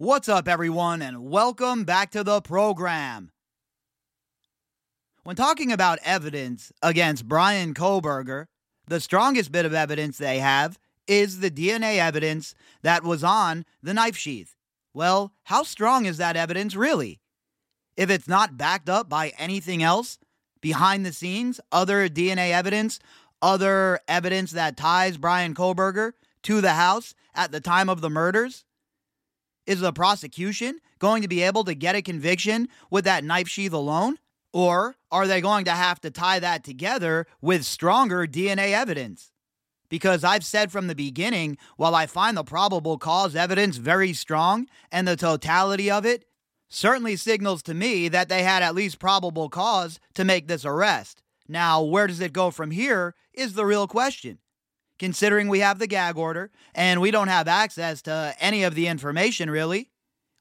What's up, everyone, and welcome back to the program. When talking about evidence against Brian Kohberger, the strongest bit of evidence they have is the DNA evidence that was on the knife sheath. Well, how strong is that evidence really? If it's not backed up by anything else, behind the scenes, other DNA evidence, other evidence that ties Brian Kohberger to the house at the time of the murders, is the prosecution going to be able to get a conviction with that knife sheath alone? Or are they going to have to tie that together with stronger DNA evidence? Because I've said from the beginning, while I find the probable cause evidence very strong and the totality of it certainly signals to me that they had at least probable cause to make this arrest. Now, where does it go from here is the real question considering we have the gag order and we don't have access to any of the information really.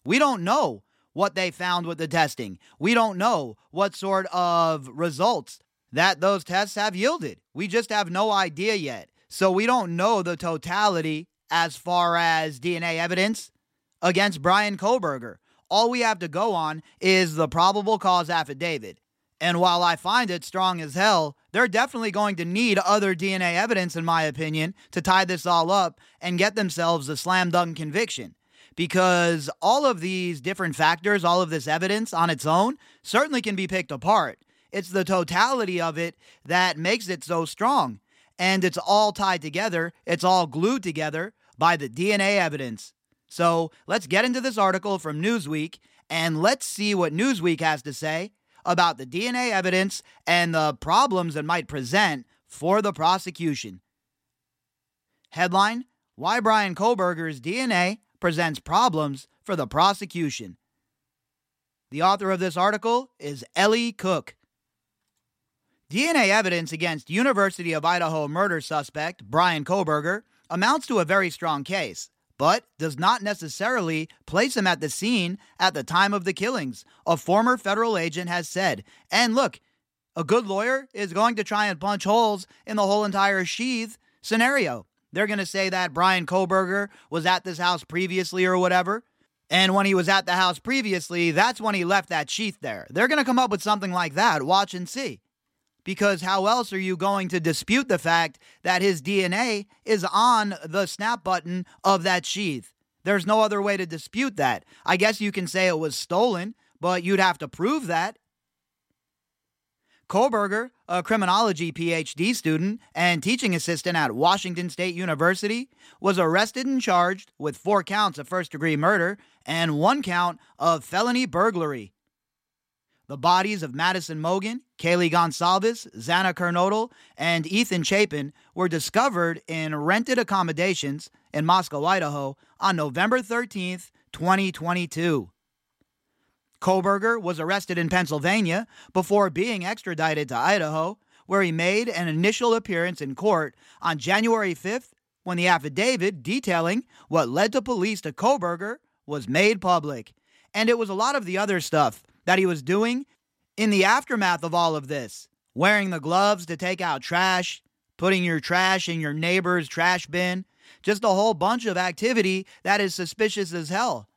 We don't know what they found with the testing. We don't know what sort of results that those tests have yielded. We just have no idea yet. So we don't know the totality as far as DNA evidence against Brian Kohberger. All we have to go on is the probable cause affidavit. And while I find it strong as hell, they're definitely going to need other DNA evidence, in my opinion, to tie this all up and get themselves a slam dunk conviction. Because all of these different factors, all of this evidence on its own, certainly can be picked apart. It's the totality of it that makes it so strong. And it's all tied together, it's all glued together by the DNA evidence. So let's get into this article from Newsweek and let's see what Newsweek has to say about the DNA evidence and the problems it might present for the prosecution. Headline Why Brian Kohberger's DNA presents problems for the prosecution. The author of this article is Ellie Cook. DNA evidence against University of Idaho murder suspect Brian Kohberger amounts to a very strong case but does not necessarily place him at the scene at the time of the killings, a former federal agent has said. And look, a good lawyer is going to try and punch holes in the whole entire sheath scenario. They're going to say that Brian Kohberger was at this house previously or whatever. And when he was at the house previously, that's when he left that sheath there. They're going to come up with something like that. Watch and see because how else are you going to dispute the fact that his DNA is on the snap button of that sheath? There's no other way to dispute that. I guess you can say it was stolen, but you'd have to prove that. Kohberger, a criminology PhD student and teaching assistant at Washington State University, was arrested and charged with four counts of first degree murder and one count of felony burglary. The bodies of Madison Mogen, Kaylee Goncalves, Xana Kernodle, and Ethan Chapin were discovered in rented accommodations in Moscow, Idaho on November 13, 2022. Kohberger was arrested in Pennsylvania before being extradited to Idaho, where he made an initial appearance in court on January 5th when the affidavit detailing what led to police to Kohberger was made public. And it was a lot of the other stuff that he was doing in the aftermath of all of this. Wearing the gloves to take out trash, putting your trash in your neighbor's trash bin, just a whole bunch of activity that is suspicious as hell.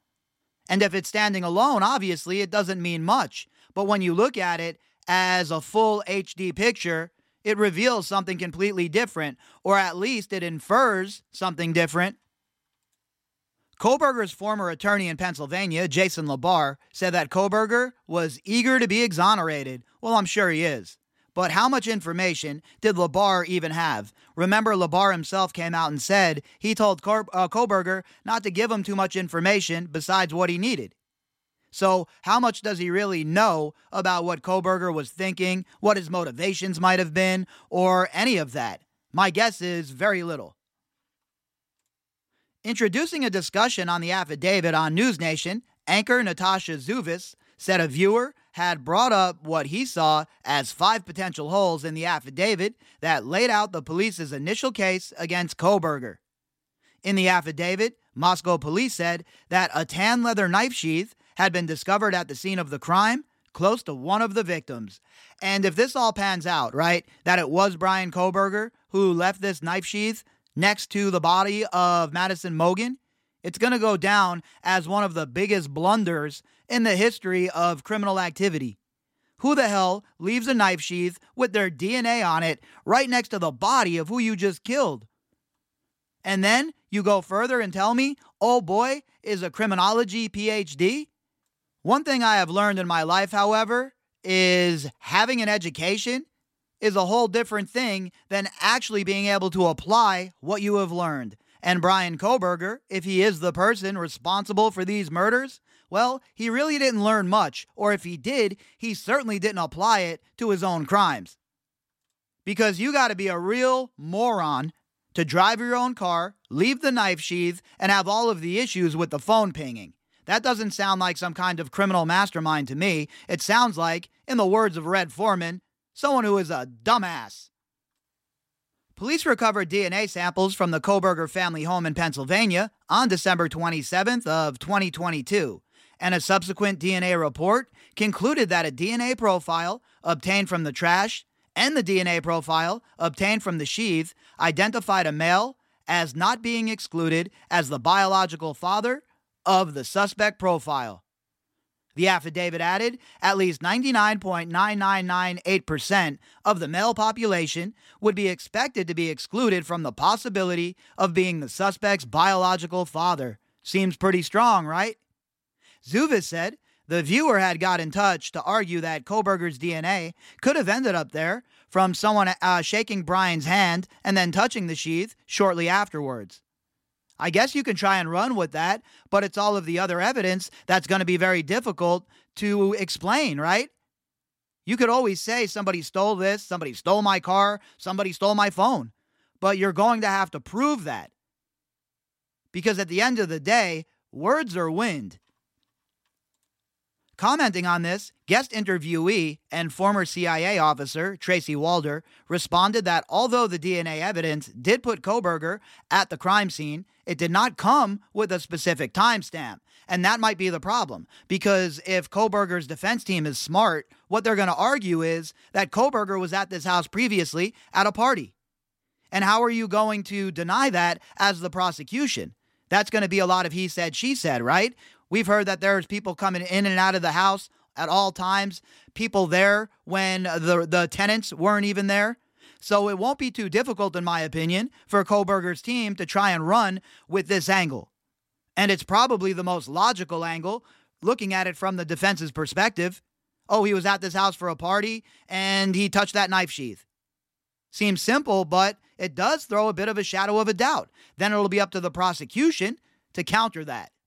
And if it's standing alone, obviously it doesn't mean much. But when you look at it as a full HD picture, it reveals something completely different, or at least it infers something different. Kohberger's former attorney in Pennsylvania, Jason LaBar, said that Kohberger was eager to be exonerated. Well, I'm sure he is. But how much information did LaBar even have? Remember, LaBar himself came out and said he told Cor- uh, Kohberger not to give him too much information besides what he needed. So, how much does he really know about what Kohberger was thinking, what his motivations might have been, or any of that? My guess is very little. Introducing a discussion on the affidavit on News Nation, anchor Natasha Zouves said a viewer had brought up what he saw as five potential holes in the affidavit that laid out the police's initial case against Kohberger. In the affidavit, Moscow police said that a tan leather knife sheath had been discovered at the scene of the crime close to one of the victims. And if this all pans out, right, that it was Brian Kohberger who left this knife sheath next to the body of Madison Mogen, it's going to go down as one of the biggest blunders in the history of criminal activity. Who the hell leaves a knife sheath with their DNA on it right next to the body of who you just killed? And then you go further and tell me, oh boy, is a criminology PhD? One thing I have learned in my life, however, is having an education is a whole different thing than actually being able to apply what you have learned. And Brian Kohberger, if he is the person responsible for these murders, well, he really didn't learn much, or if he did, he certainly didn't apply it to his own crimes. Because you got to be a real moron to drive your own car, leave the knife sheath, and have all of the issues with the phone pinging. That doesn't sound like some kind of criminal mastermind to me. It sounds like, in the words of Red Foreman, someone who is a dumbass. Police recovered DNA samples from the Kohberger family home in Pennsylvania on December 27th of 2022, and a subsequent DNA report concluded that a DNA profile obtained from the trash and the DNA profile obtained from the sheath identified a male as not being excluded as the biological father of the suspect profile. The affidavit added at least 99.9998% of the male population would be expected to be excluded from the possibility of being the suspect's biological father. Seems pretty strong, right? Zouves said the viewer had got in touch to argue that Kohberger's DNA could have ended up there from someone uh, shaking Brian's hand and then touching the sheath shortly afterwards. I guess you can try and run with that, but it's all of the other evidence that's going to be very difficult to explain, right? You could always say somebody stole this, somebody stole my car, somebody stole my phone, but you're going to have to prove that. Because at the end of the day, words are wind. Commenting on this, guest interviewee and former CIA officer Tracy Walder responded that although the DNA evidence did put Kohberger at the crime scene, it did not come with a specific timestamp. And that might be the problem because if Kohberger's defense team is smart, what they're going to argue is that Kohberger was at this house previously at a party. And how are you going to deny that as the prosecution? That's going to be a lot of he said, she said, right? We've heard that there's people coming in and out of the house at all times, people there when the, the tenants weren't even there. So it won't be too difficult, in my opinion, for Kohberger's team to try and run with this angle. And it's probably the most logical angle, looking at it from the defense's perspective. Oh, he was at this house for a party and he touched that knife sheath. Seems simple, but it does throw a bit of a shadow of a doubt. Then it'll be up to the prosecution to counter that.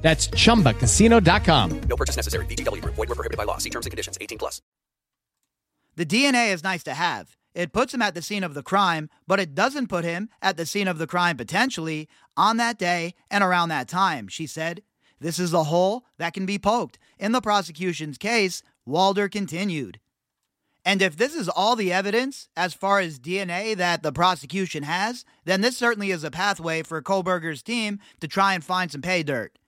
That's ChumbaCasino.com. No purchase necessary. VGW. Void were prohibited by law. See terms and conditions. 18 plus. The DNA is nice to have. It puts him at the scene of the crime, but it doesn't put him at the scene of the crime potentially on that day and around that time, she said. This is a hole that can be poked. In the prosecution's case, Walder continued. And if this is all the evidence as far as DNA that the prosecution has, then this certainly is a pathway for Kohberger's team to try and find some pay dirt.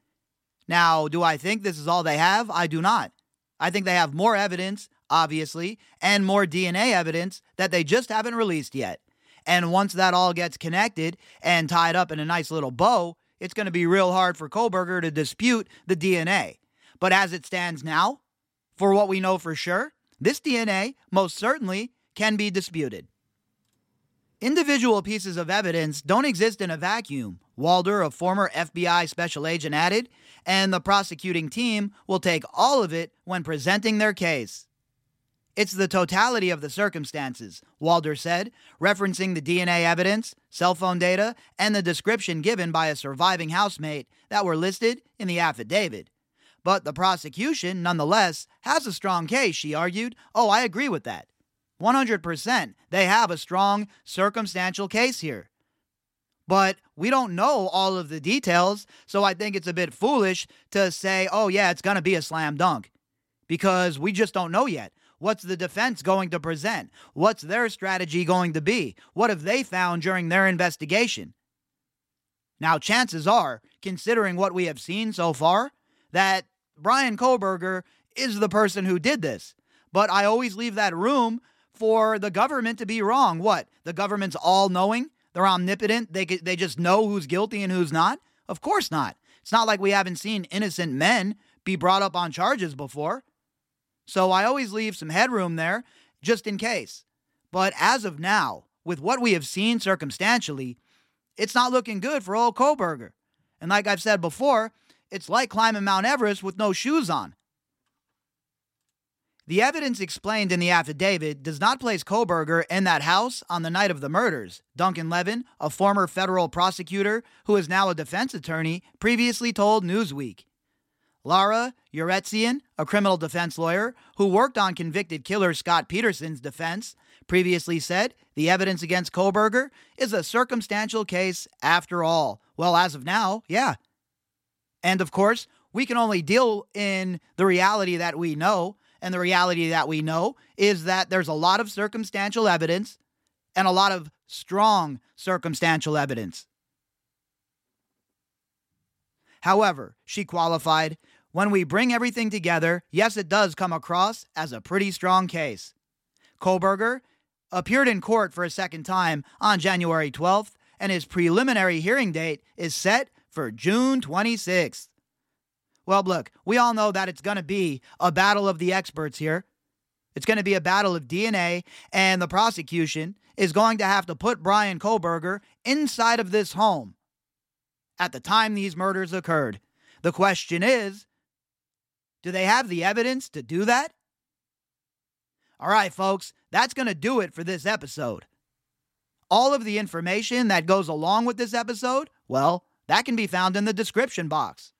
Now, do I think this is all they have? I do not. I think they have more evidence, obviously, and more DNA evidence that they just haven't released yet. And once that all gets connected and tied up in a nice little bow, it's going to be real hard for Kohberger to dispute the DNA. But as it stands now, for what we know for sure, this DNA most certainly can be disputed. Individual pieces of evidence don't exist in a vacuum, Walder, a former FBI special agent, added, and the prosecuting team will take all of it when presenting their case. It's the totality of the circumstances, Walder said, referencing the DNA evidence, cell phone data, and the description given by a surviving housemate that were listed in the affidavit. But the prosecution, nonetheless, has a strong case, she argued. Oh, I agree with that. 100%. They have a strong circumstantial case here. But we don't know all of the details, so I think it's a bit foolish to say, oh, yeah, it's going to be a slam dunk. Because we just don't know yet. What's the defense going to present? What's their strategy going to be? What have they found during their investigation? Now, chances are, considering what we have seen so far, that Brian Kohberger is the person who did this. But I always leave that room for the government to be wrong. What? The government's all knowing? They're omnipotent? They, they just know who's guilty and who's not? Of course not. It's not like we haven't seen innocent men be brought up on charges before. So I always leave some headroom there just in case. But as of now, with what we have seen circumstantially, it's not looking good for old Kohberger. And like I've said before, it's like climbing Mount Everest with no shoes on. The evidence explained in the affidavit does not place Kohberger in that house on the night of the murders. Duncan Levin, a former federal prosecutor who is now a defense attorney, previously told Newsweek. Lara Yeretsian, a criminal defense lawyer who worked on convicted killer Scott Peterson's defense, previously said the evidence against Kohberger is a circumstantial case after all. Well, as of now, yeah. And of course, we can only deal in the reality that we know. And the reality that we know is that there's a lot of circumstantial evidence and a lot of strong circumstantial evidence. However, she qualified, when we bring everything together, yes, it does come across as a pretty strong case. Kohberger appeared in court for a second time on January 12th, and his preliminary hearing date is set for June 26th. Well, look, we all know that it's going to be a battle of the experts here. It's going to be a battle of DNA, and the prosecution is going to have to put Brian Kohberger inside of this home at the time these murders occurred. The question is do they have the evidence to do that? All right, folks, that's going to do it for this episode. All of the information that goes along with this episode, well, that can be found in the description box.